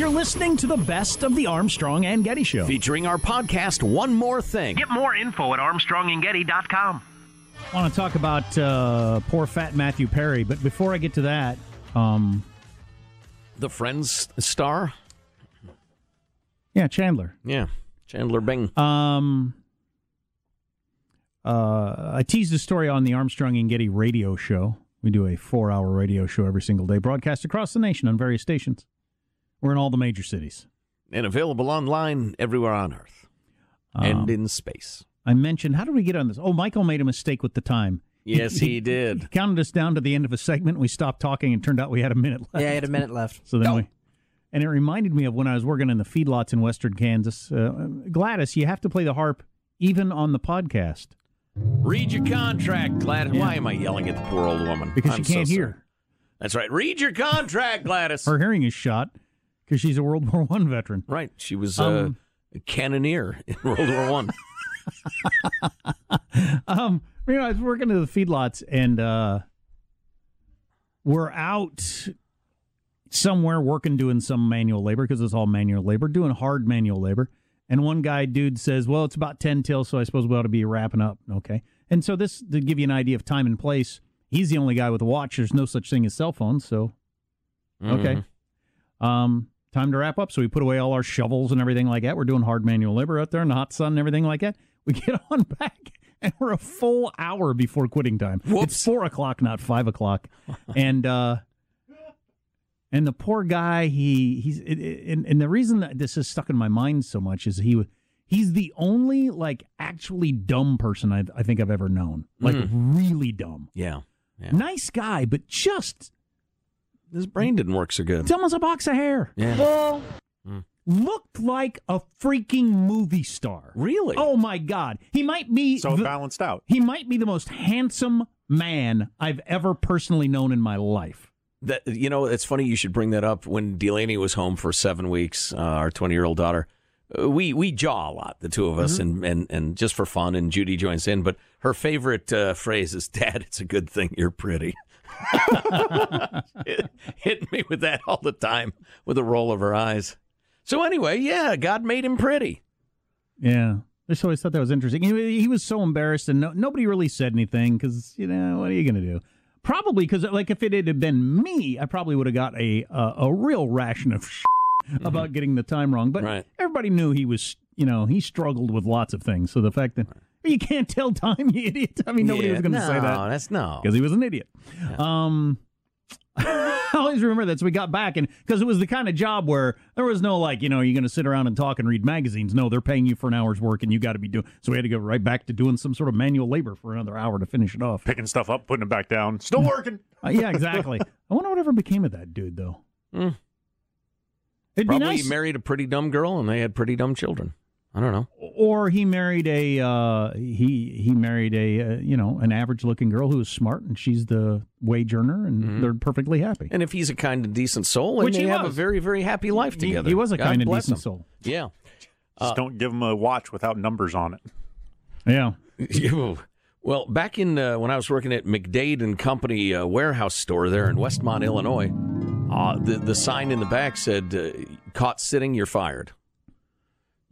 You're listening to the best of the Armstrong and Getty Show. Featuring our podcast, One More Thing. Get more info at armstrongandgetty.com. I want to talk about uh, poor fat Matthew Perry, but before I get to that, um, The Friends star? yeah, Chandler. Yeah. Chandler Bing. Um, uh, I teased a story on the Armstrong and Getty radio show. We do a four-hour radio show every single day, broadcast across the nation on various stations. We're in all the major cities. and available online everywhere on Earth and Um, in space. I mentioned, how did we get on this? Oh, Michael made a mistake with the time. Yes, he He did. counted us down to the end of a segment. We stopped talking, and turned out we had a minute left. Yeah, I had a minute left. So then we, and it reminded me of when I was working in the feedlots in Western Kansas. Uh, Gladys, you have to play the harp even on the podcast Read your contract, Gladys. Yeah. Why am I yelling at the poor old woman? because I'm she can't so hear. sorry. That's right. Read your contract, Gladys. Her hearing is shot because she's a World War One veteran. right. She was Um, uh, a cannoneer in World War One. Um, you know, I was working at the feedlots, and uh, we're out somewhere working doing some manual labor because it's all manual labor, doing hard manual labor. And one guy, dude, says, "Well, it's about ten till, so I suppose we ought to be wrapping up." Okay, and so this to give you an idea of time and place. He's the only guy with a watch. There's no such thing as cell phones, so okay. Um, time to wrap up. So we put away all our shovels and everything like that. We're doing hard manual labor out there in the hot sun and everything like that. We get on back, and we're a full hour before quitting time. Whoops. It's four o'clock, not five o'clock, and uh, and the poor guy. He he's it, it- and and the reason that this is stuck in my mind so much is he he's the only like actually dumb person I I think I've ever known. Like really dumb. Yeah. Yeah. Nice guy, but just His brain didn't work so good. dumb as a box of hair. Yeah. looked like a freaking movie star. Really? Oh my god. He might be So the- balanced out. he might be the most handsome man I've ever personally known in my life. That you know, it's funny you should bring that up. When Delaney was home for seven weeks, uh, our twenty-year-old daughter, uh, we we jaw a lot, the two of us, and, and and just for fun. And Judy joins in, but her favorite uh, phrase is, "Dad, it's a good thing you're pretty." Hit- Hitting me with that all the time, with a roll of her eyes. So anyway, yeah, God made him pretty. Yeah. I just always thought that was interesting. He, he was so embarrassed, and no, nobody really said anything because you know what are you going to do? Probably because like if it had been me, I probably would have got a a, a real ration of mm-hmm. about getting the time wrong. But Right. everybody knew he was you know he struggled with lots of things. So the fact that you can't tell time, you idiot. I mean, nobody Yeah, was going to no, say that. No, that's no. because he was an idiot. Um, I always remember that. So we got back, and because it was the kind of job where there was no like, you know, you're going to sit around and talk and read magazines. No, they're paying you for an hour's work, and you got to be doing. So we had to go right back to doing some sort of manual labor for another hour to finish it off. Picking stuff up, putting it back down. Still working. Uh, yeah, exactly. I wonder whatever became of that dude, though. Hmm. It'd Probably be nice. married a pretty dumb girl, and they had pretty dumb children. I don't know. or he married a uh, he he married a uh, you know an average looking girl who was smart, and she's the wage earner, and Mm-hmm. they're perfectly happy. And if he's a kind and decent soul, and Which they he have a very, very happy life together. he was a God kind and decent him. soul. Yeah. Just don't give him a watch without numbers on it. Yeah. Well, back in uh, when I was working at McDade and Company uh, warehouse store there in Westmont, Illinois, uh, the the sign in the back said, uh, "Caught sitting, you're fired."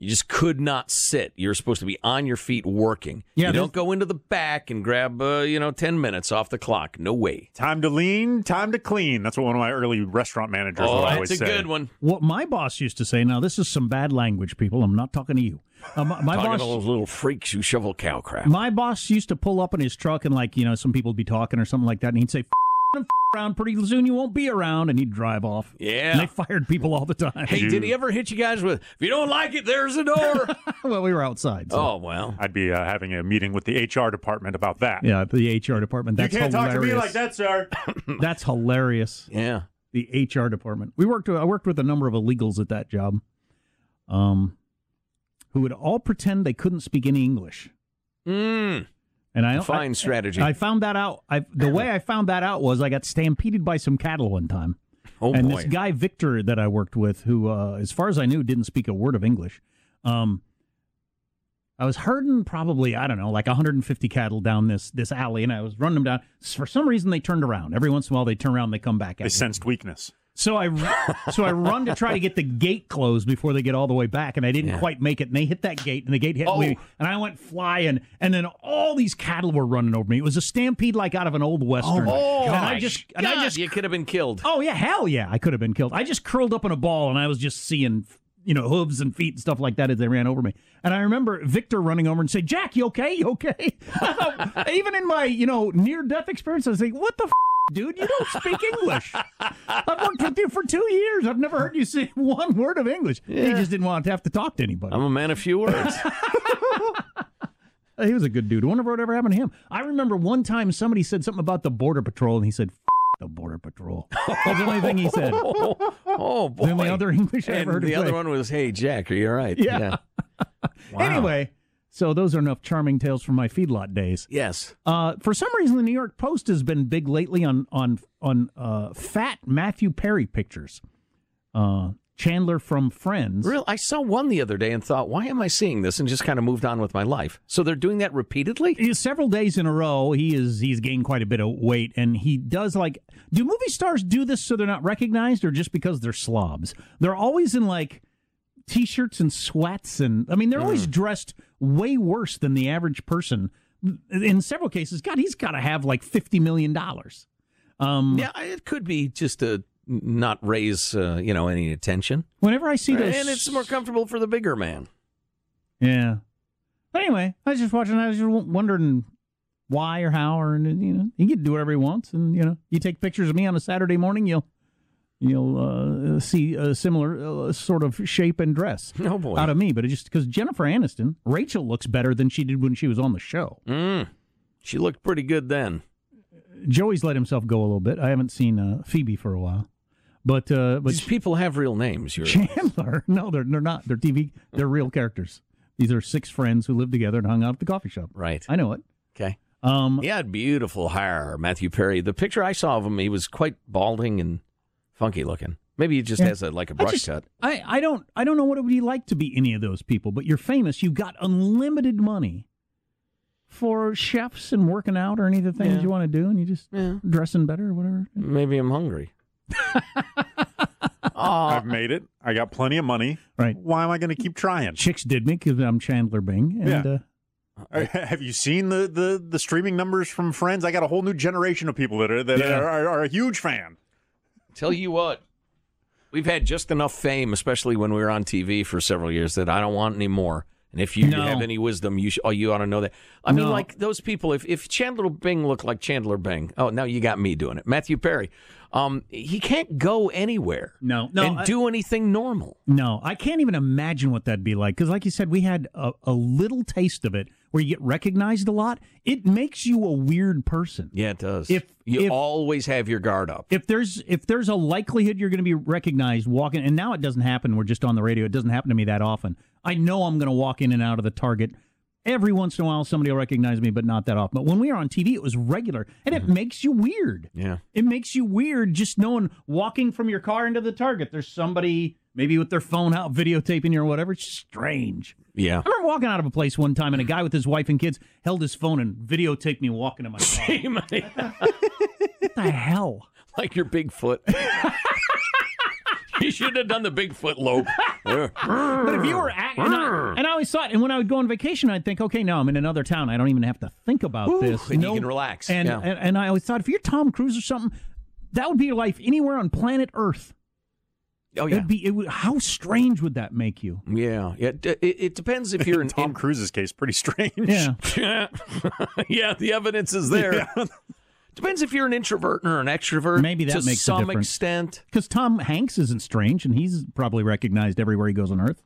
You just could not sit. You're supposed to be on your feet working. Yeah, you don't go into the back and grab, uh, you know, ten minutes off the clock. No way. Time to lean, time to clean. That's what one of my early restaurant managers Oh, would that's a say. good one. What my boss used to say. Now this is some bad language, people. I'm not talking to you. Uh, my my Talking boss. to those little freaks who shovel cow crap. My boss used to pull up in his truck and like you know some people would be talking or something like that, and he'd say, f- around pretty soon you won't be around," and he'd drive off. Yeah. And they fired people all the time. Hey, did he ever hit you guys with, if you don't like it, there's the door? well, we were outside. So. oh, well. I'd be uh, having a meeting with the HR department about that. Yeah, the HR department. That's you can't hilarious. talk to me like that, sir. That's hilarious. Yeah. The HR department. We worked. I worked with a number of illegals at that job, um, who would all pretend they couldn't speak any English. Mm. And I Fine I- strategy. I found that out. I, the way I found that out was I got stampeded by some cattle one time. Oh, and boy. this guy Victor that I worked with, who, uh, as far as I knew, didn't speak a word of English. Um, I was herding probably I don't know like 150 cattle down this this alley, and I was running them down. For some reason, they turned around. Every once in a while, they turn around, and they come back at They me. sensed weakness. So I so I run to try to get the gate closed before they get all the way back, and I didn't Yeah. quite make it. And they hit that gate, and the gate hit Oh. me, and I went flying. And then all these cattle were running over me. It was a stampede like out of an old western. Oh, and I just and I just you could have been killed. oh yeah, hell yeah, I could have been killed. I just curled up in a ball, and I was just seeing you know hooves and feet and stuff like that as they ran over me. And I remember Victor running over and saying, "Jack, you okay? You okay?" Thought, even in my you know near death experience, I was like, "What the." F- Dude, you don't speak English. I've worked with you for two years. I've never heard you say one word of English. He just didn't want to have to talk to anybody. I'm a man of few words. he was a good dude. I wonder what ever happened to him. I remember one time somebody said something about the border patrol, and he said, F- "The border patrol." That's the only thing he said. oh, oh boy. The only other English I and ever heard the other one was, "Hey Jack, are you all right?" Yeah. Wow. Anyway, so those are enough charming tales from my feedlot days. Yes. Uh, for some reason, the New York Post has been big lately on on on uh, fat Matthew Perry pictures. Uh, Chandler from Friends. Real. I saw one the other day and thought, "Why am I seeing this?" And just kind of moved on with my life. So they're doing that repeatedly. He- Several days in a row, he is he's gained quite a bit of weight, and he does like. Do movie stars do this so they're not recognized, or just because they're slobs? They're always in like t-shirts and sweats, and I mean they're always dressed way worse than the average person. In several cases, God, he's got to have like fifty million dollars. Um, Yeah, it could be just to not raise, uh, you know, any attention, Whenever I see those, and it's more comfortable for the bigger man. Yeah. But anyway, I was just watching. I was just wondering why or how, or and you know, he can do whatever he wants, and you know, you take pictures of me on a Saturday morning, you'll you'll uh, see a similar uh, sort of shape and dress Oh boy. out of me. But it just because Jennifer Aniston, Rachel looks better than she did when she was on the show. Mm. She looked pretty good then. Joey's let himself go a little bit. I haven't seen uh, Phoebe for a while, but uh, but These people have real names. You're Chandler, no, they're they're not. They're TV. They're real characters. These are six friends who lived together and hung out at the coffee shop. right. I know it. Okay. Um, He had beautiful hair, Matthew Perry. The picture I saw of him, he was quite balding and funky looking. Maybe he just Yeah. has a, like a brush just- cut. I, I don't I don't know what it would be like to be any of those people, but you're famous. You've got unlimited money for chefs and working out or any of the things Yeah. you want to do, and you just Yeah. dressing better or whatever. Maybe I'm hungry. Aw. I've made it. I got plenty of money. Right. Why am I going to keep trying? Chicks did me because I'm Chandler Bing, and Yeah. uh, Uh, Have you seen the, the, the streaming numbers from Friends? I got a whole new generation of people that are that Yeah. are, are, are a huge fan. Tell you what, we've had just enough fame, especially when we were on TV for several years, that I don't want any more. And if you No. have any wisdom, you sh- oh, you ought to know that. I mean, like those people. If if Chandler Bing looked like Chandler Bing, oh, now you got me doing it. Matthew Perry, um, he can't go anywhere. No, no, and I- do anything normal. no, I can't even imagine what that'd be like. Because, like you said, we had a, a little taste of it where you get recognized a lot. It makes you a weird person. Yeah, it does. If- you if- always have your guard up. if there's if there's a likelihood you're going to be recognized walking and now it doesn't happen we're just on the radio it doesn't happen to me that often i know i'm going to walk in and out of the target every once in a while somebody will recognize me but not that often but when we were on tv it was regular and it mm-hmm. makes you weird yeah. it makes you weird just knowing walking from your car into the target there's somebody maybe with their phone out videotaping you or whatever it's strange Yeah. I remember walking out of a place one time and a guy with his wife and kids held his phone and videotaped me walking to my car. what the hell? like your Bigfoot. you shouldn't have done the Bigfoot lope. But if you were, act- and, I, and I always thought, and when I would go on vacation, I'd think, okay, now I'm in another town. I don't even have to think about this. and you can relax, And, yeah. and and I always thought, if you're Tom Cruise or something, that would be your life anywhere on planet Earth. oh yeah. It'd be, it would, how strange would that make you? Yeah, yeah. d- It, it depends if you're In in, Tom in- Cruise's case, pretty strange. Yeah. yeah, the evidence is there. Depends if you're an introvert or an extrovert. Maybe that to makes a some difference. extent. Because Tom Hanks isn't strange, and he's probably recognized everywhere he goes on Earth.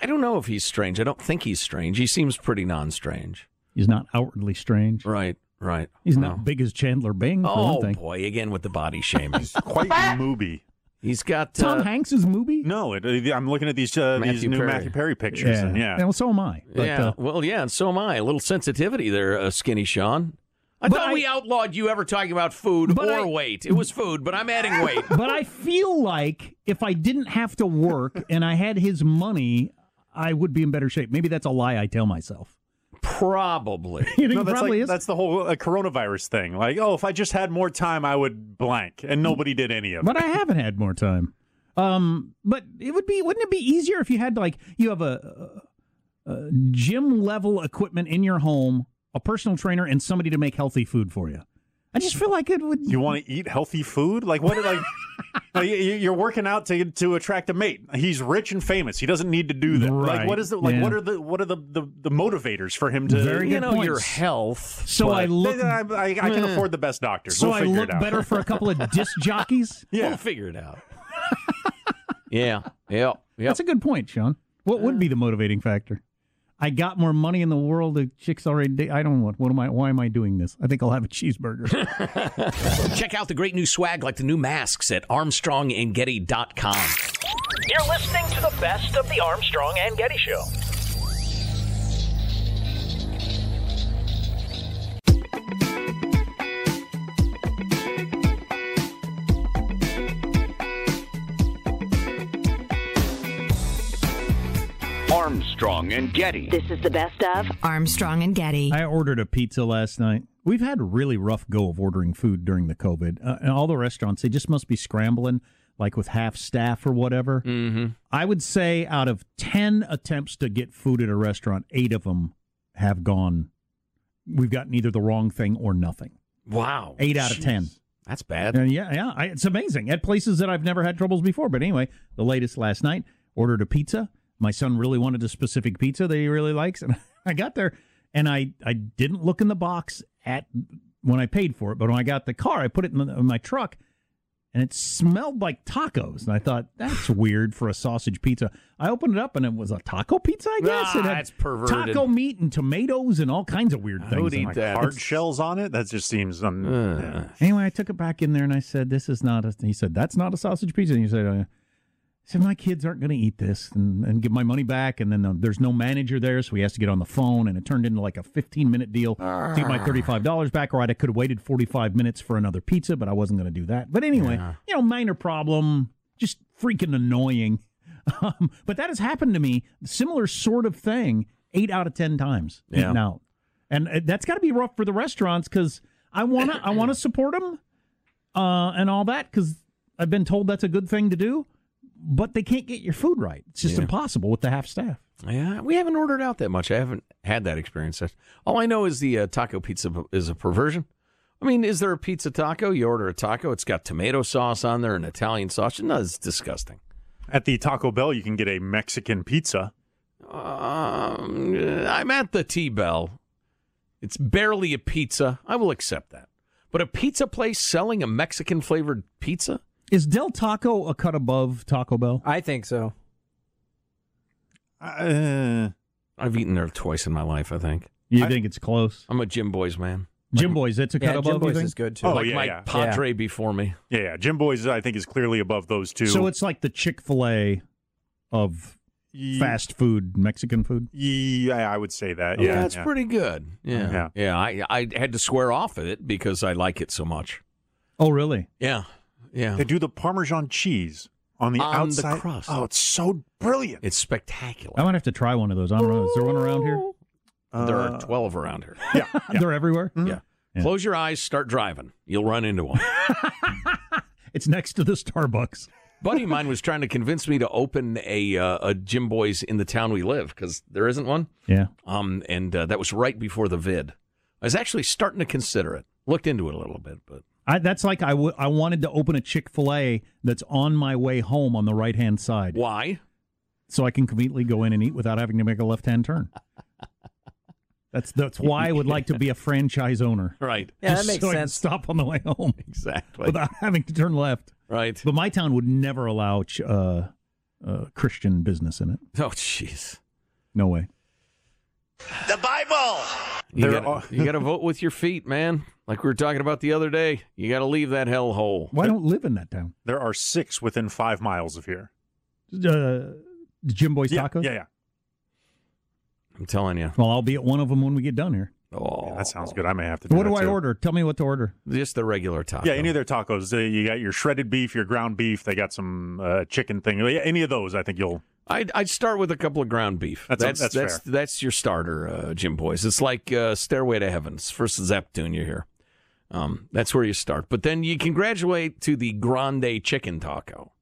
I don't know if he's strange. I don't think he's strange. He seems pretty non-strange. He's not outwardly strange. Right, right. He's No. not big as Chandler Bing, for Oh one thing. boy, again with the body shaming. He's quite mooby. he's got Tom uh, Hanks is movie? No, it, I'm looking at these uh, these new Perry. Matthew Perry pictures, and yeah, Well, so am I. But, yeah, uh, well, yeah, and so am I. A little sensitivity there, uh, skinny Sean. I But thought I- we outlawed you ever talking about food or I- weight. It was food, but I'm adding weight. but I feel like if I didn't have to work and I had his money, I would be in better shape. Maybe that's a lie I tell myself. Probably. You think No, that's probably like is? that's the whole uh, coronavirus thing. Like, oh, if I just had more time, I would blank, and nobody did any of it. but I haven't had more time. Um, but it would be wouldn't it be easier if you had like you have a, a, a gym level equipment in your home, a personal trainer, and somebody to make healthy food for you? I just feel like it would. You want to eat healthy food? Like what? Like, like you- you're working out to to attract a mate. He's rich and famous. He doesn't need to do that. Right. Like what is the like? Yeah. What are the what are the, the, the motivators for him to? Very you good know points. your health. so I look. I, I, I can afford the best doctors. So we'll I figure look it out. better for a couple of disc jockeys. Yeah. We'll figure it out. yeah. Yeah. Yeah. That's a good point, Sean. What would be the motivating factor? I got more money in the world. The chicks already. da- I don't know what. What am I? Why am I doing this? I think I'll have a cheeseburger. Check out the great new swag like the new masks at armstrongandgetty.com. You're listening to the best of the Armstrong and Getty Show. Armstrong and Getty. This is the best of Armstrong and Getty. I ordered a pizza last night. We've had a really rough go of ordering food during the COVID. Uh, and all the restaurants, they just must be scrambling, like with half staff or whatever. Mm-hmm. I would say out of 10 attempts to get food at a restaurant, eight of them have gone. We've gotten either the wrong thing or nothing. Wow. Eight out of 10. That's bad. And yeah, yeah, I, it's amazing at places that I've never had troubles before. But anyway, the latest last night ordered a pizza. My son really wanted a specific pizza that he really likes, and I got there and I I didn't look in the box at when I paid for it, but when I got the car, I put it in, the, in my truck, and it smelled like tacos, and I thought that's weird for a sausage pizza. I opened it up, and it was a taco pizza. I guess Ah, it had that's perverted. Taco meat and tomatoes and all kinds of weird things. would in eat like that. hard It's- shells on it. That just seems. Un- Uh. Anyway, I took it back in there and I said, "This is not a." He said, "That's not a sausage pizza." And he said, uh, "I said my kids aren't going to eat this and, and give my money back." And then uh, there's no manager there, so he has to get on the phone, and it turned into like a 15 minute deal to get my 35 dollars back. Or I could have waited 45 minutes for another pizza, but I wasn't going to do that. But anyway, you know, minor problem, just freaking annoying. Um, but that has happened to me, similar sort of thing, eight out of ten times Yeah. out, and uh, that's got to be rough for the restaurants because I want to I want to support them uh, and all that because I've been told that's a good thing to do, but they can't get your food right. It's just Yeah. impossible with the half staff. Yeah, we haven't ordered out that much. I haven't had that experience. All I know is the uh, taco pizza is a perversion. I mean, is there a pizza taco? You order a taco, it's got tomato sauce on there and Italian sauce. No, it's disgusting. At the Taco Bell, you can get a Mexican pizza. Um, I'm at the T Bell. It's barely a pizza. I will accept that. But a pizza place selling a Mexican flavored pizza? Is Del Taco a cut above Taco Bell? I think so. Uh, I've eaten there twice in my life, I think. You I- think it's close? I'm a Jimboy's man. Jimboy's, that's a cut Yeah, above. Jim you Boy's is good too. Oh, like yeah, my yeah. Padre before me. yeah, yeah. Jimboy's, I think, is clearly above those two. So it's like the Chick Fil A of Ye- fast food, Mexican food. Yeah, I would say that. Yeah, Yeah, that's yeah. pretty good. Yeah. Yeah. Yeah. I, I had to swear off of it because I like it so much. Oh, really? Yeah. Yeah. They do the Parmesan cheese on the On the outside. crust. Oh, it's so brilliant. It's spectacular. I might have to try one of those. I don't know. Is there one around here? there Uh, are 12 around here. Yeah, yeah. They're everywhere. Yeah. Yeah. Close your eyes, start driving. You'll run into one. It's next to the Starbucks. buddy of mine was trying to convince me to open a uh, a Jimboy's in the town we live because there isn't one. Yeah. Um, and uh, that was right before the vid. I was actually starting to consider it. Looked into it a little bit, but I, that's like I, w- I wanted to open a Chick fil A that's on my way home on the right hand side why? so I can conveniently go in and eat without having to make a left hand turn. That's that's why I would like to be a franchise owner. Right. Yeah, that Just makes so I can sense. stop on the way home Exactly. without having to turn left. Right. But my town would never allow ch- uh, uh, Christian business in it. Oh, jeez. No way. The Bible. You There gotta, are- you gotta vote with your feet, man. Like we were talking about the other day. You got to leave that hell hole. Why don't live in that town? There are six within five miles of here. Uh, Jimboy's Yeah, Tacos? yeah, yeah. I'm telling you. Well, I'll be at one of them when we get done here. Oh, Yeah, that sounds good. I may have to. Do that. What do I too. order? Tell me what to order. Just the regular taco. Yeah, any of their tacos. Uh, you got your shredded beef, your ground beef. They got some uh, chicken thing. Yeah, Any of those, I think you'll I'd, I'd start with a couple of ground beef. That's- that's that's, fair. that's your starter, uh, Jimboy's. It's like uh, Stairway to Heaven's first Zep tune you hear. Um, that's where you start. But then you can graduate to the grande chicken taco.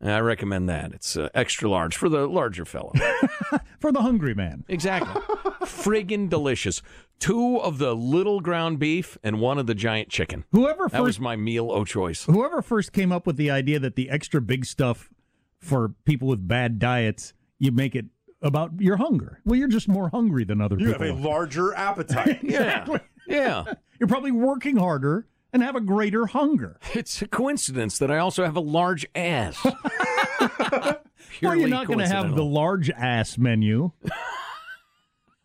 And I recommend that. It's uh, extra large for the larger fellow. For the hungry man. exactly. Friggin' delicious. Two of the little ground beef and one of the giant chicken. Whoever That was first my meal o' choice. whoever first came up with the idea that the extra big stuff for people with bad diets, you make it about your hunger. Well, you're just more hungry than other You have people. a larger appetite. Yeah. Yeah. You're probably working harder and have a greater hunger. It's a coincidence that I also have a large ass. well, you're not going to have the large ass menu,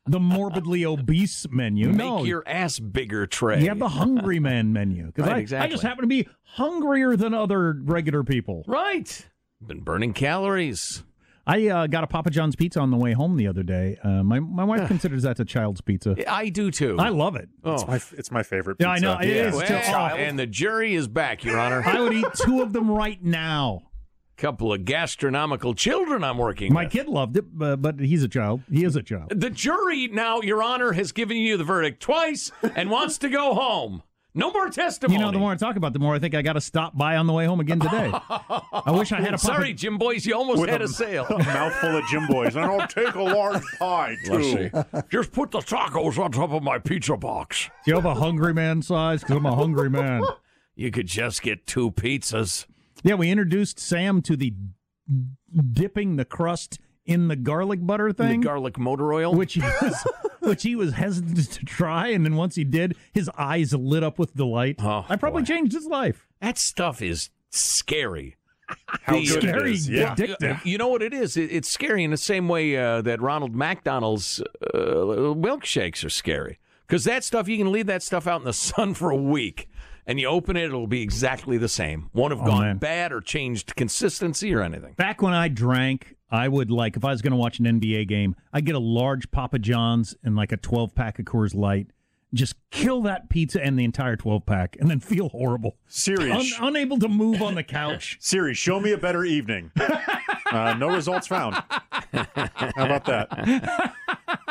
the morbidly obese menu. Make no, your ass bigger tray. you have the hungry man menu. Because Right, I, I just happen to be hungrier than other regular people. right. Been burning calories. I uh, got a Papa John's pizza on the way home the other day. Uh, my my wife considers that a child's pizza. I do too. I love it. oh. It's my it's my favorite. Yeah, I pizza. know, it is. Well, to- oh. and the jury is back, Your Honor. I would eat two of them right now. couple of gastronomical children I'm working My with. kid loved it, but, but he's a child. He is a child. The jury now, Your Honor, has given you the verdict twice and wants to go home. No more testimony. You know, the more I talk about, it, the more I think I got to stop by on the way home again today. I wish I had a Papa. Sorry, Jim Boys, you almost With had a- a sale. a mouthful of Jimboy's, and I'll take a large pie too. Just put the tacos on top of my pizza box. Do you have a hungry man size? Because I'm a hungry man. You could just get two pizzas. Yeah, we introduced Sam to the dipping the crust in the garlic butter The thing, garlic motor oil. which he was which he was hesitant to try, and then once he did, his eyes lit up with delight. Oh, I probably boy. changed his life. that stuff is scary. How The- good Scary, it is! Yeah, addictive. You know what it is? It, it's scary in the same way uh, that Ronald McDonald's uh, milkshakes are scary. Because that stuff, you can leave that stuff out in the sun for a week, and you open it, it'll be exactly the same. Won't have Oh, gone man. bad or changed consistency or anything. Back when I drank, I would like if I was going to watch an NBA game, I'd get a large Papa John's and like a 12 pack of Coors Light. Just kill that pizza and the entire 12 pack, and then feel horrible. Siri, Un- unable to move on the couch. Siri, show me a better evening. Uh, no results found. How about that?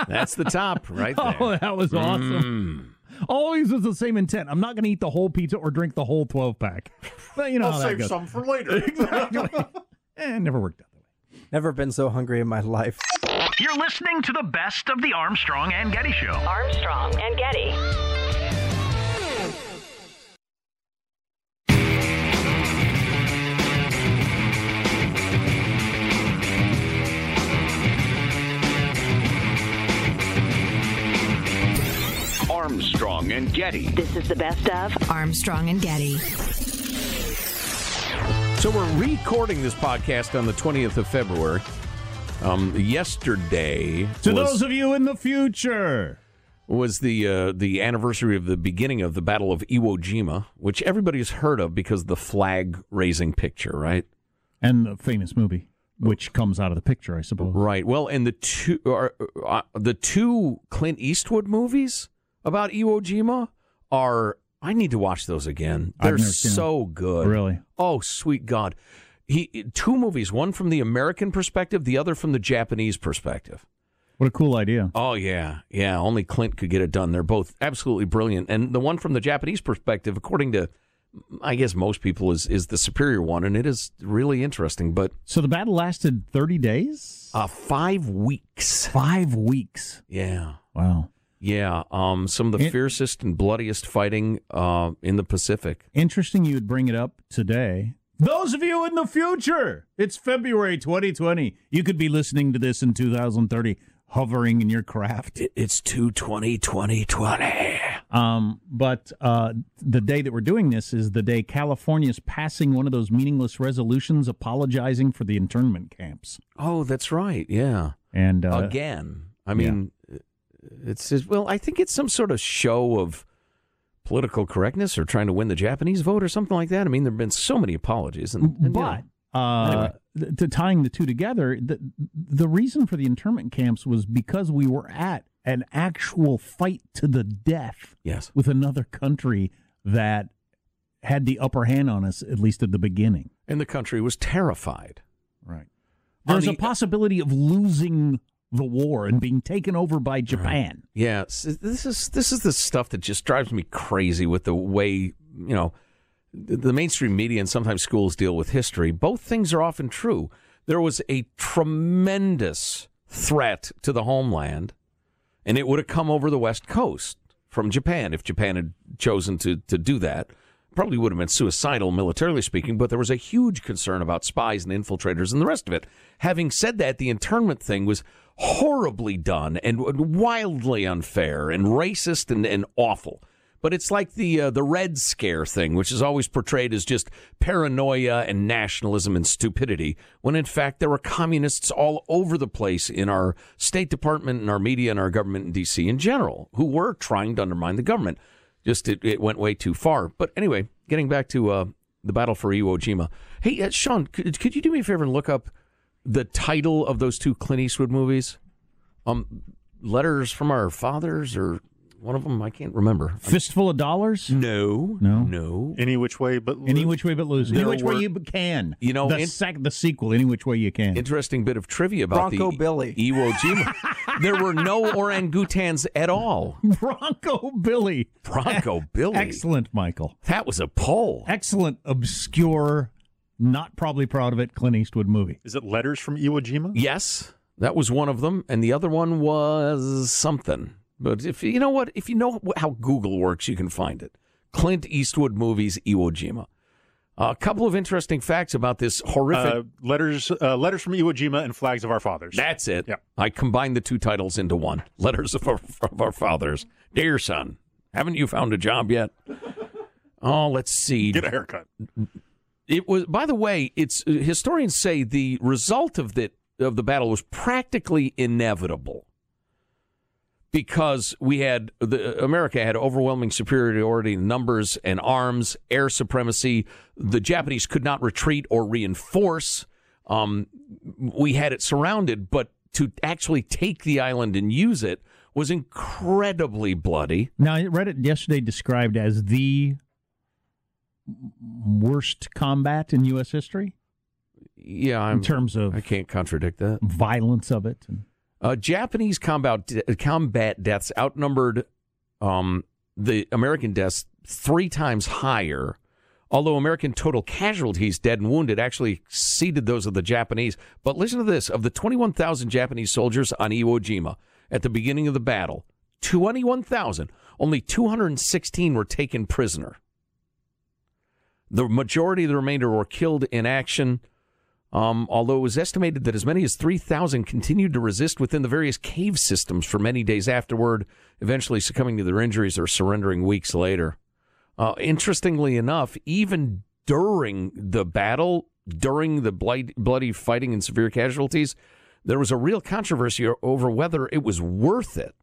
That's the top right there. Oh, that was awesome. Always with the same intent. I'm not going to eat the whole pizza or drink the whole 12 pack. But you know I'll how that save goes. some for later. exactly. eh, never worked out that way. Never been so hungry in my life. You're listening to the best of the Armstrong and Getty Show. Armstrong and Getty. Armstrong and Getty. This is the best of Armstrong and Getty. So we're recording this podcast on the 20th of February. Um, yesterday To was, those of you in the future. was the uh, the anniversary of the beginning of the Battle of Iwo Jima, which everybody's heard of because of the flag raising picture, right? And the famous movie, which comes out of the picture, I suppose. Right. Well, and the two are, uh, the two Clint Eastwood movies about Iwo Jima are. I need to watch those again. They're so good. Really? Oh, sweet God! He two movies, one from the American perspective, the other from the Japanese perspective. What a cool idea. Oh yeah, yeah. Only Clint could get it done. They're both absolutely brilliant. And the one from the Japanese perspective, according to, I guess most people, is is the superior one, and it is really interesting. But So the battle lasted 30 days? uh, five weeks. Five weeks. Yeah. Wow. Yeah, um, some of the It- fiercest and bloodiest fighting uh, in the Pacific. Interesting you would bring it up today. Those of you in the future, it's February 2020. You could be listening to this in 2030, hovering in your craft. It's 220 2020. Um, but uh, the day that we're doing this is the day California is passing one of those meaningless resolutions apologizing for the internment camps. Oh, that's right. Yeah. And uh, Again. I mean, it's, it's, well, I think it's some sort of show of political correctness or trying to win the Japanese vote or something like that. I mean, there have been so many apologies. And, and, you but know, uh, Anyway. to tying the two together, the, the reason for the internment camps was because we were at an actual fight to the death yes. with another country that had the upper hand on us, at least at the beginning. And the country was terrified. Right. There's On a possibility of losing the war and being taken over by Japan. Yeah, this is this is the stuff that just drives me crazy with the way you know the the mainstream media and sometimes schools deal with history. Both things are often true. There was a tremendous threat to the homeland, and it would have come over the west coast from Japan if Japan had chosen to to do that. Probably would have been suicidal, militarily speaking, but there was a huge concern about spies and infiltrators and the rest of it. Having said that, the internment thing was horribly done and wildly unfair and racist and, and awful. But it's like the uh, the Red Scare thing, which is always portrayed as just paranoia and nationalism and stupidity, when in fact there were communists all over the place in our State Department and our media and our government in D.C. in general, who were trying to undermine the government. Just it, it went way too far. But anyway, getting back to uh, the battle for Iwo Jima. Hey, uh, Sean, could, could you do me a favor and look up the title of those two Clint Eastwood movies? Um, Letters from Our Fathers, or one of them? I can't remember. Fistful of dollars? No, No. no. Any which way but Any which way but lose. Any There which were- way you can. You know, the, in- sec- the sequel. Any which way you can. Interesting bit of trivia about Bronco the Billy. Iwo Jima. there were no orangutans at all. Bronco Billy. Bronco Billy. Excellent, Michael. That was a poll. Excellent, obscure, not probably proud of it Clint Eastwood movie. Is it letters from Iwo Jima? Yes, that was one of them, and the other one was something. But if you know what, if you know how Google works, you can find it. Clint Eastwood movies, Iwo Jima. a couple of interesting facts about this horrific. Uh, letters, uh, letters from Iwo Jima and flags of our fathers. That's it. Yeah. I combined the two titles into one. Letters of our, of our fathers. Dear son, haven't you found a job yet? Oh, let's see. Get a haircut. It was. By the way, it's historians say the result of the of the battle was practically inevitable because we had the America had overwhelming superiority in numbers and arms, air supremacy. The Japanese could not retreat or reinforce. Um, we had it surrounded, but to actually take the island and use it was incredibly bloody. Now, I read it yesterday described as the worst combat in U.S. history Yeah, I'm, in terms of I can't contradict that. violence of it. And Uh, Japanese combat combat deaths outnumbered um, the American deaths three times higher. Although American total casualties, dead and wounded, actually exceeded those of the Japanese. But listen to this: of the 21,000 Japanese soldiers on Iwo Jima at the beginning of the battle, 21,000, only 216 were taken prisoner. The majority of the remainder were killed in action. Um, although it was estimated that as many as 3,000 continued to resist within the various cave systems for many days afterward, eventually succumbing to their injuries or surrendering weeks later. Uh, interestingly enough, even during the battle, during the bloody, bloody fighting and severe casualties, there was a real controversy over whether it was worth it,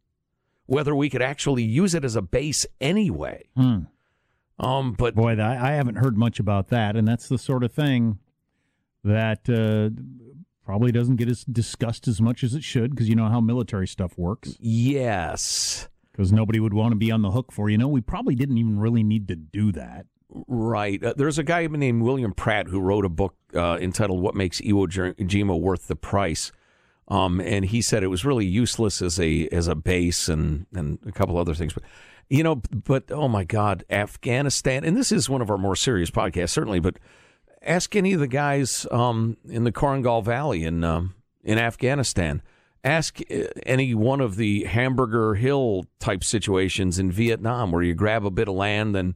whether we could actually use it as a base anyway. Hmm. Um, but boy, I, I haven't heard much about that, and that's the sort of thing that uh, probably doesn't get as discussed as much as it should because you know how military stuff works. yes. Because nobody would want to be on the hook for you know we probably didn't even really need to do that. Right. Uh, there's a guy named William Pratt who wrote a book uh, entitled "What Makes Iwo Jima Worth the Price," um, and he said it was really useless as a as a base and and a couple other things. But you know, but oh my God, Afghanistan, and this is one of our more serious podcasts, certainly. But ask any of the guys um, in the Korengal Valley in um, in Afghanistan. Ask uh, any one of the Hamburger Hill type situations in Vietnam where you grab a bit of land and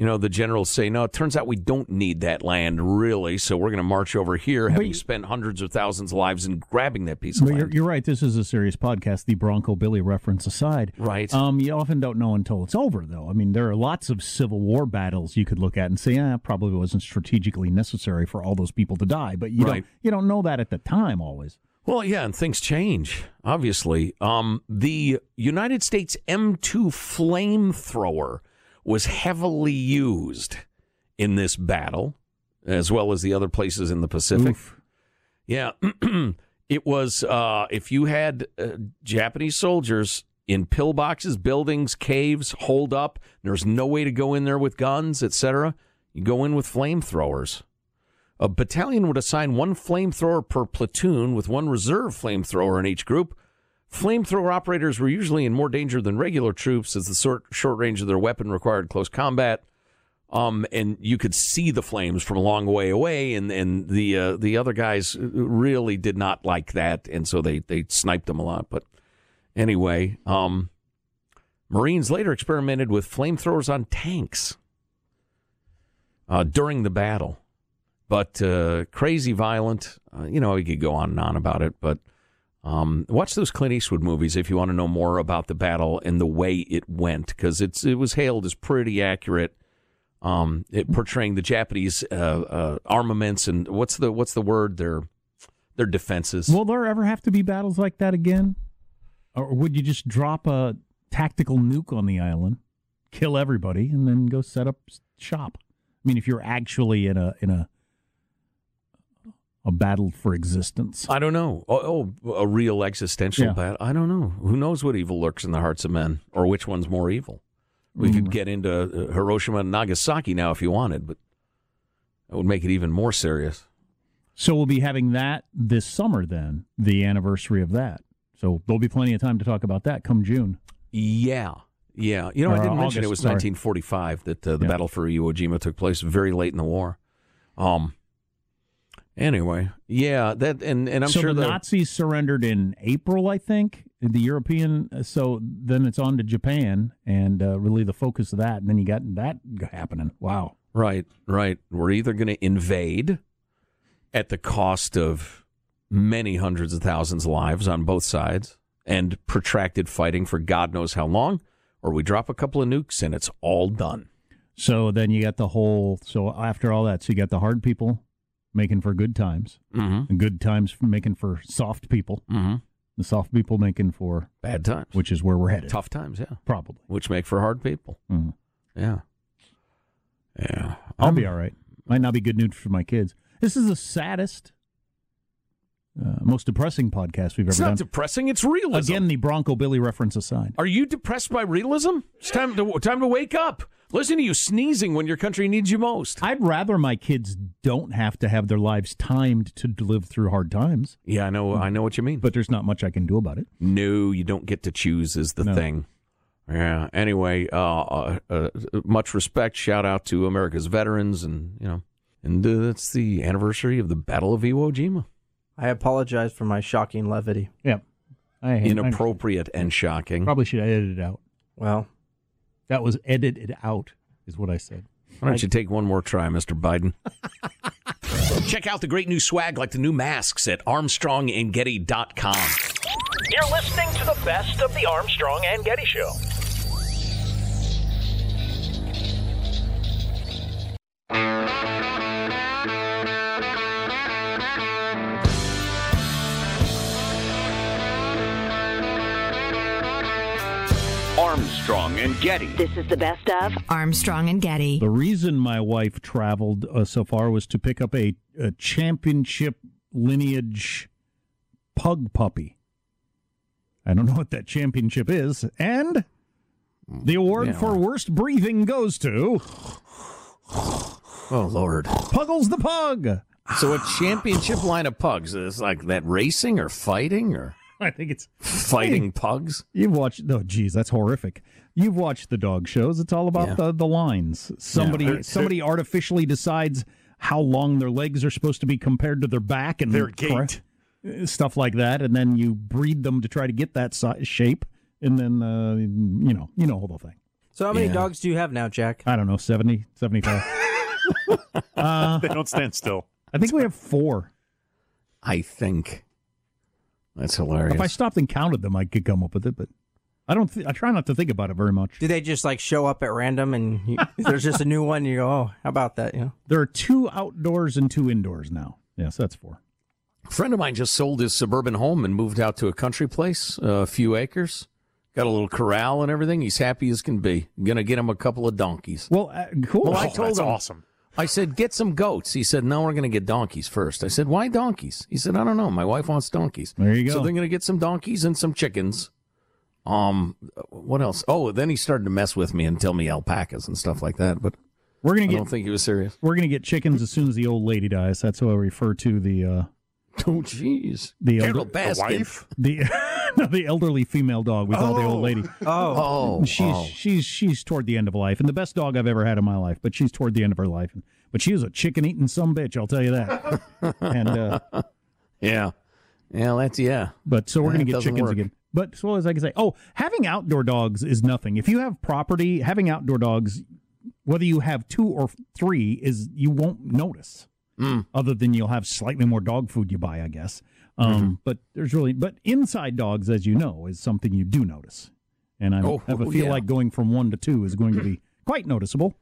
you know, the generals say, no, it turns out we don't need that land really, so we're going to march over here, having you- spent hundreds of thousands of lives in grabbing that piece of But you're, land. you're right. This is a serious podcast. The Bronco Billy reference aside, Right. Um, you often don't know until it's over, though. I mean, there are lots of Civil War battles you could look at and say, "Ah, probably wasn't strategically necessary for all those people to die." But you Right. don't you don't know that at the time always. Well, yeah, and things change, obviously. Um, the United States M2 flamethrower was heavily used in this battle, as well as the other places in the Pacific. Oof. Yeah. it was, uh, if you had uh, Japanese soldiers in pillboxes, buildings, caves, holed up, there's no way to go in there with guns, etc., you go in with flamethrowers. A battalion would assign one flamethrower per platoon with one reserve flamethrower in each group. Flamethrower operators were usually in more danger than regular troops as the short, short range of their weapon required close combat. Um, and you could see the flames from a long way away, and, and the uh, the other guys really did not like that, and so they, they sniped them a lot. But anyway, um, Marines later experimented with flamethrowers on tanks uh, during the battle, but uh, crazy violent. Uh, you know, you could go on and on about it, but um, watch those Clint Eastwood movies if you want to know more about the battle and the way it went, because it's it was hailed as pretty accurate. Um, it portraying the Japanese uh, uh, armaments and what's the what's the word their their defenses. Will there ever have to be battles like that again? Or would you just drop a tactical nuke on the island, kill everybody, and then go set up shop? I mean, if you're actually in a in a a battle for existence. I don't know. Oh, oh a real existential Yeah. battle. I don't know. Who knows what evil lurks in the hearts of men, or which one's more evil? We could get into uh, Hiroshima and Nagasaki now if you wanted, but that would make it even more serious. So we'll be having that this summer then, the anniversary of that. So there'll be plenty of time to talk about that come June. Yeah. Yeah. You know, I didn't uh, mention it was sorry. 1945 that uh, the Yeah. battle for Iwo Jima took place very late in the war. Um. Anyway, yeah, that and and I'm so sure the the Nazis surrendered in April, I think. The European, so then it's on to Japan and uh, really the focus of that, and then you got that happening. Wow. Right, right. We're either going to invade at the cost of many hundreds of thousands of lives on both sides and protracted fighting for God knows how long, or we drop a couple of nukes and it's all done. So then you got the whole. So after all that, so you got the hard people making for good times, Mm-hmm. and good times making for soft people, Mm-hmm. the soft people making for Bad times. which is where we're headed. Tough times, yeah. probably. Which make for hard people. Mhm. Yeah. Yeah. I'll Um, be all right. Might not be good news for my kids. This is the saddest, uh, most depressing podcast we've It's ever not done. depressing, it's realism. Again, the Bronco Billy reference aside. Are you depressed by realism? It's time to time to wake up. Listen to you sneezing when your country needs you most. I'd rather my kids don't have to have their lives timed to live through hard times, Yeah, I know. I know what you mean. but there's not much I can do about it. No, you don't get to choose is the No. thing. Yeah. Anyway, uh, uh, uh, much respect. Shout out to America's veterans, and you know, and uh, it's the anniversary of the Battle of Iwo Jima. I apologize for my shocking levity. Yeah. I, I Inappropriate and shocking. probably should edit it out. Well, That was edited out, is what I said. Why don't you take one more try, Mr. Biden? Check out the great new swag like the new masks at ArmstrongandGetty.com. You're listening to the best of the Armstrong and Getty Show. Armstrong and Getty. This is the best of Armstrong and Getty. The reason my wife traveled uh, so far was to pick up a, a championship lineage pug puppy. I don't know what that championship is. And the award Yeah. for worst breathing goes to Oh Lord! Puggles the Pug. So a championship line of pugs is like that racing or fighting or I think it's fighting pugs. You've watched oh geez, that's horrific. You've watched the dog shows. It's all about Yeah. the, the lines. Somebody They're- somebody artificially decides how long their legs are supposed to be compared to their back and Their cra- gait. uh, stuff like that, and then you breed them to try to get that si- shape, and then uh, you know you know the whole thing. so how many Yeah. dogs do you have now, Jack? I don't know 70, 75. They don't stand still. I think we have four. I think that's hilarious. If I stopped and counted them, I could come up with it, but I don't. Th- I try not to think about it very much. Do they just like show up at random and you, there's just a new one? And you go, oh, how about that? You know, There are two outdoors and two indoors now. Yes, that's four. A friend of mine just sold his suburban home and moved out to a country place, a few acres. Got a little corral and everything. He's happy as can be. Gonna get him a couple of donkeys. Well, uh, cool. Well, I Oh, told that's him- awesome. I said, get some goats. He said, no, we're going to get donkeys first. I said, why donkeys? He said, I don't know. My wife wants donkeys. There you go. So they're going to get some donkeys and some chickens. Um, what else? Oh, then he started to mess with me and tell me alpacas and stuff like that. But We're gonna get. I don't think he was serious. we're gonna get chickens as soon as the old lady dies. That's how I refer to the uh, Oh, jeez. the elder, The wife? the no, the elderly female dog we call the old lady. Oh, Oh, she's oh. she's she's toward the end of life, and the best dog I've ever had in my life. But she's toward the end of her life, but she was a chicken eating some bitch, I'll tell you that. and uh, yeah. Yeah, that's, yeah. but so we're That gonna get chickens work. again. But so as I can say, oh, having outdoor dogs is nothing. If you have property, having outdoor dogs, whether you have two or three, is you won't notice. Mm. Other than you'll have slightly more dog food you buy, I guess. Um, Mm-hmm. But there's really, but inside dogs, as you know, is something you do notice. And I Oh, have a feel yeah. like going from one to two is going to be quite noticeable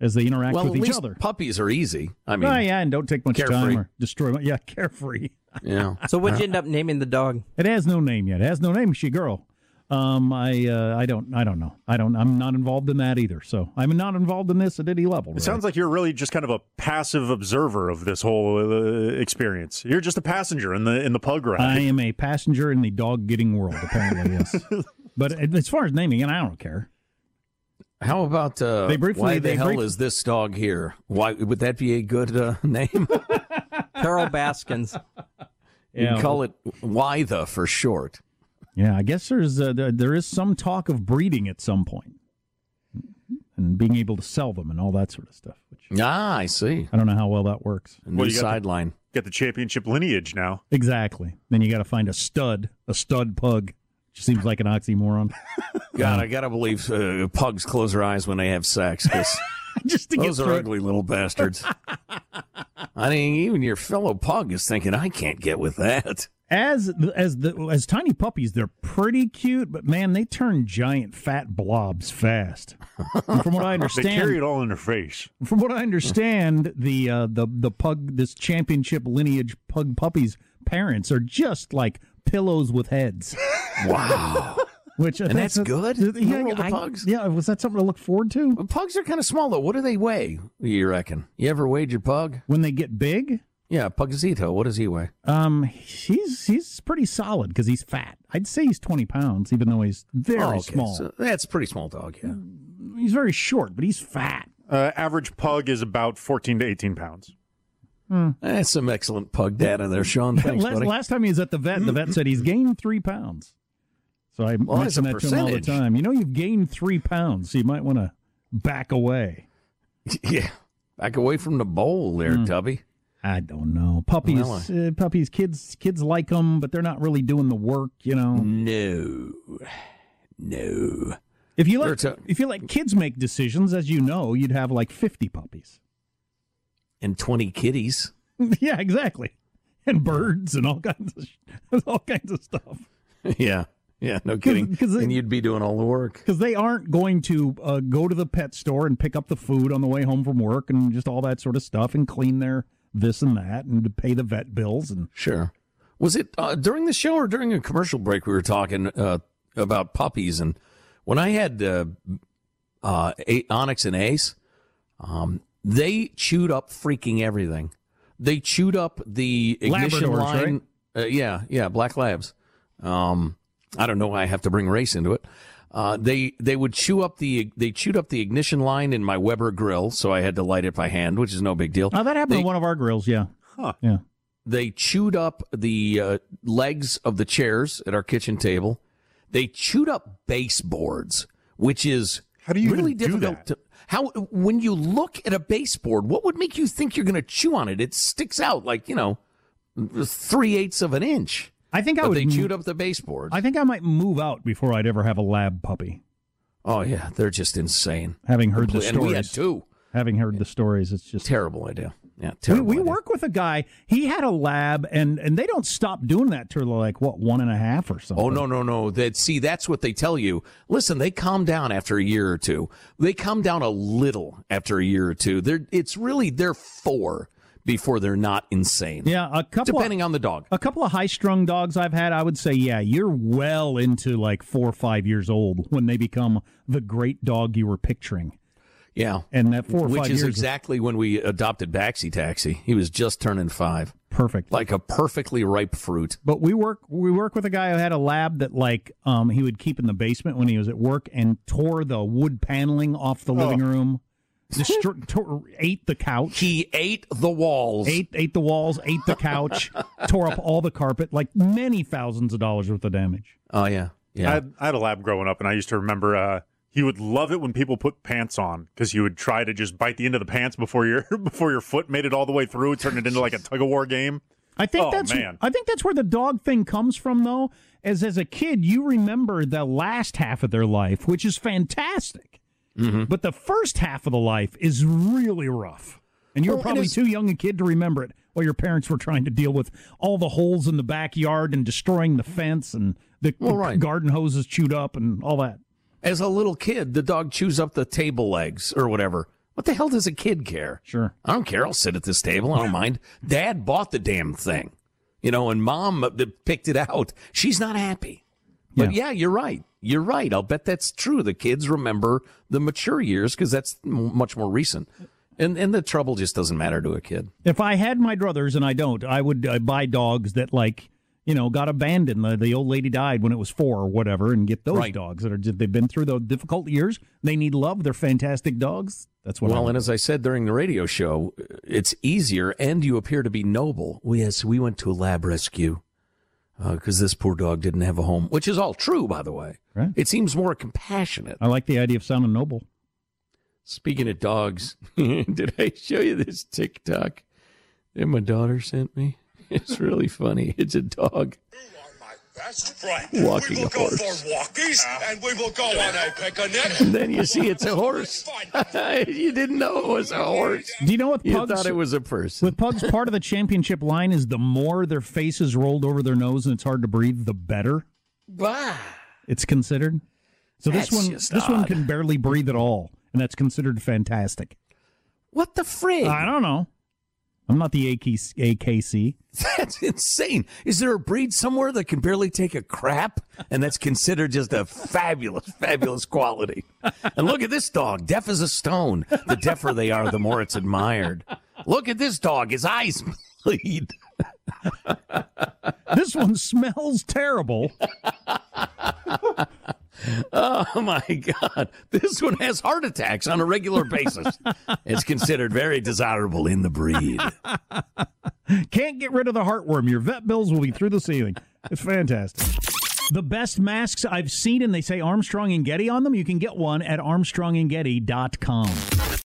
as they interact Well, with at each least other. puppies are easy. I mean, oh yeah, and don't take much carefree. time or destroy. mu- Yeah, carefree. yeah. so what'd you end up naming the dog? It has no name yet. It has no name. She girl. Um, I uh, I don't I don't know. I don't. I'm not involved in that either. So I'm not involved in this at any level. It sounds like you're really just kind of a passive observer of this whole uh, experience. You're just a passenger in the in the pug ride. I am a passenger in the dog getting world. Apparently, yes. but as far as naming it, I don't care. How about uh, They briefly- why the they hell brief- is this dog here? Why would that be a good uh, name? Carol Baskins. you can call it why the for short. Yeah, I guess there's uh, there, there is some talk of breeding at some point, and being able to sell them and all that sort of stuff. Which Ah, I see. I don't know how well that works. A new Well, you got the- sideline. Get the championship lineage now. Exactly. Then you got to find a stud, a stud pug. Which seems like an oxymoron. God, I gotta believe uh, pugs close their eyes when they have sex because Just to get those are through it. ugly little bastards. I mean, even your fellow pug is thinking, I can't get with that. As as the as tiny puppies, they're pretty cute, but man, they turn giant fat blobs fast. And from what I understand, They understand, carry it all in their face. from what I understand, the uh, the the pug this championship lineage pug puppies parents are just like pillows with heads. Wow. Which I And think that's good? Yeah, Little I- pugs? yeah, was that something to look forward to Well, pugs are kind of small though. What do they weigh? You reckon? You ever weighed your pug? when they get big? Yeah, Pugzito. What does he weigh? Um, he's he's pretty solid because he's fat. I'd say he's twenty pounds, even though he's very Oh, okay. small. So that's a pretty small dog. Yeah. he's very short, but he's fat. Uh, average pug is about 14 to 18 pounds. That's some excellent pug data there, Sean. Thanks, last, buddy. last time he was at the vet, the vet said he's gained three pounds. So I Well, that's mention a that to him all the time. You know, you've gained three pounds, so you might want to back away. yeah. Back away from the bowl there, Tubby. I don't know. Puppies, uh, puppies, kids, kids like them, but they're not really doing the work. You know, No. No. if you let t- if you let kids make decisions, as you know, you'd have like fifty puppies. And 20 kitties. yeah, exactly, and birds and all kinds of all kinds of stuff. yeah. Yeah, no kidding. 'cause they- and you'd be doing all the work. because they aren't going to uh, go to the pet store and pick up the food on the way home from work and just all that sort of stuff and clean their this and that and to pay the vet bills and Sure. Was it uh, during the show or during a commercial break we were talking uh, about puppies? And when I had uh, uh, A- Onyx and Ace, um, they chewed up freaking everything. They chewed up the ignition Labradors, line. Uh, yeah, yeah, black labs. Um, I don't know why I have to bring race into it. Uh, they they would chew up the they chewed up the ignition line in my Weber grill, so I had to light it by hand, which is no big deal. oh that happened They- to one of our grills yeah Huh. yeah they chewed up the uh, legs of the chairs at our kitchen table. They chewed up baseboards, which is How do you really even do difficult that? to. How when you look at a baseboard, what would make you think you're going to chew on it? It sticks out like you know, three eighths of an inch. I think I But would they chewed up the baseboards. I think I might move out before I'd ever have a lab puppy oh yeah, they're just insane. having heard the and we had stories two. having heard the stories it's just Terrible idea. Yeah, we, terrible. we idea. work with a guy he had a lab and and they don't stop doing that till like what one and a half or oh, something Oh no no no! That see, that's what they tell you. Listen, they calm down after a year or two. They calm down a little after a year or two. They're it's really they're four before they're not insane. yeah a couple of- depending on the dog. A couple of high strung dogs I've had, I would say, yeah, you're well into like four or five years old when they become the great dog you were picturing. Yeah, And that four or which is exactly when we adopted Baxi Taxi. He was just turning five, perfect. like a perfectly ripe fruit. But we work we work with a guy who had a lab that like um he would keep in the basement when he was at work and tore the wood paneling off the living room Destro- tore, ate the couch. He ate the walls. ate ate the walls, ate the couch, tore up all the carpet, like many thousands of dollars worth of damage. Oh yeah, I, yeah. had, I had a lab growing up, and I used to remember uh, he would love it when people put pants on because he would try to just bite the end of the pants before your before your foot made it all the way through, turn it into like a tug of war game. I think Oh, that's man. I think that's where the dog thing comes from though. As as a kid, you remember the last half of their life, which is fantastic. Mm-hmm. But the first half of the life is really rough. And you were Well, probably is- too young a kid to remember it while your parents were trying to deal with all the holes in the backyard and destroying the fence and the, the Well, right. garden hoses chewed up and all that. As a little kid, the dog chews up the table legs or whatever. What the hell does a kid care? Sure. I don't care. I'll sit at this table. I don't mind. Dad bought the damn thing, you know, and mom uh, picked it out. She's not happy. But yeah, you're right. You're right. I'll bet that's true. The kids remember the mature years because that's m- much more recent. And and the trouble just doesn't matter to a kid. If I had my druthers, and I don't, I would uh, buy dogs that like you know got abandoned. The, the old lady died when it was four or whatever, and get those Right. dogs that are just, they've been through the difficult years. They need love. They're fantastic dogs. That's what. I Well, would and as I said during the radio show, it's easier, and you appear to be noble. Well, yes, we went to a lab rescue Uh, because this poor dog didn't have a home, which is all true, by the way. Right. It seems more compassionate. I like the idea of sounding noble. Speaking of dogs, did I show you this TikTok that my daughter sent me? It's really funny. It's a dog. Best friend. Walking we will a go horse. for walkies uh-huh. and we will go on a picnic. And then you see it's a horse. you didn't know it was a horse. Do you know what Pugs, You pugs? thought it was a person. with pugs, part of the championship line is the more their face is rolled over their nose and it's hard to breathe, the better Bah. it's considered. So this one, just this one can barely breathe at all, and that's considered fantastic. What the frig? I don't know. I'm not the AKC. That's insane. Is there a breed somewhere that can barely take a crap and that's considered just a fabulous, fabulous quality? And look at this dog, deaf as a stone. The deafer they are, the more it's admired. Look at this dog, his eyes bleed. This one smells terrible. Oh my God. This one has heart attacks on a regular basis. It's considered very desirable in the breed. Can't get rid of the heartworm. Your vet bills will be through the ceiling. It's fantastic. The best masks I've seen, and they say Armstrong and Getty on them. You can get one at armstrongandgetty.com.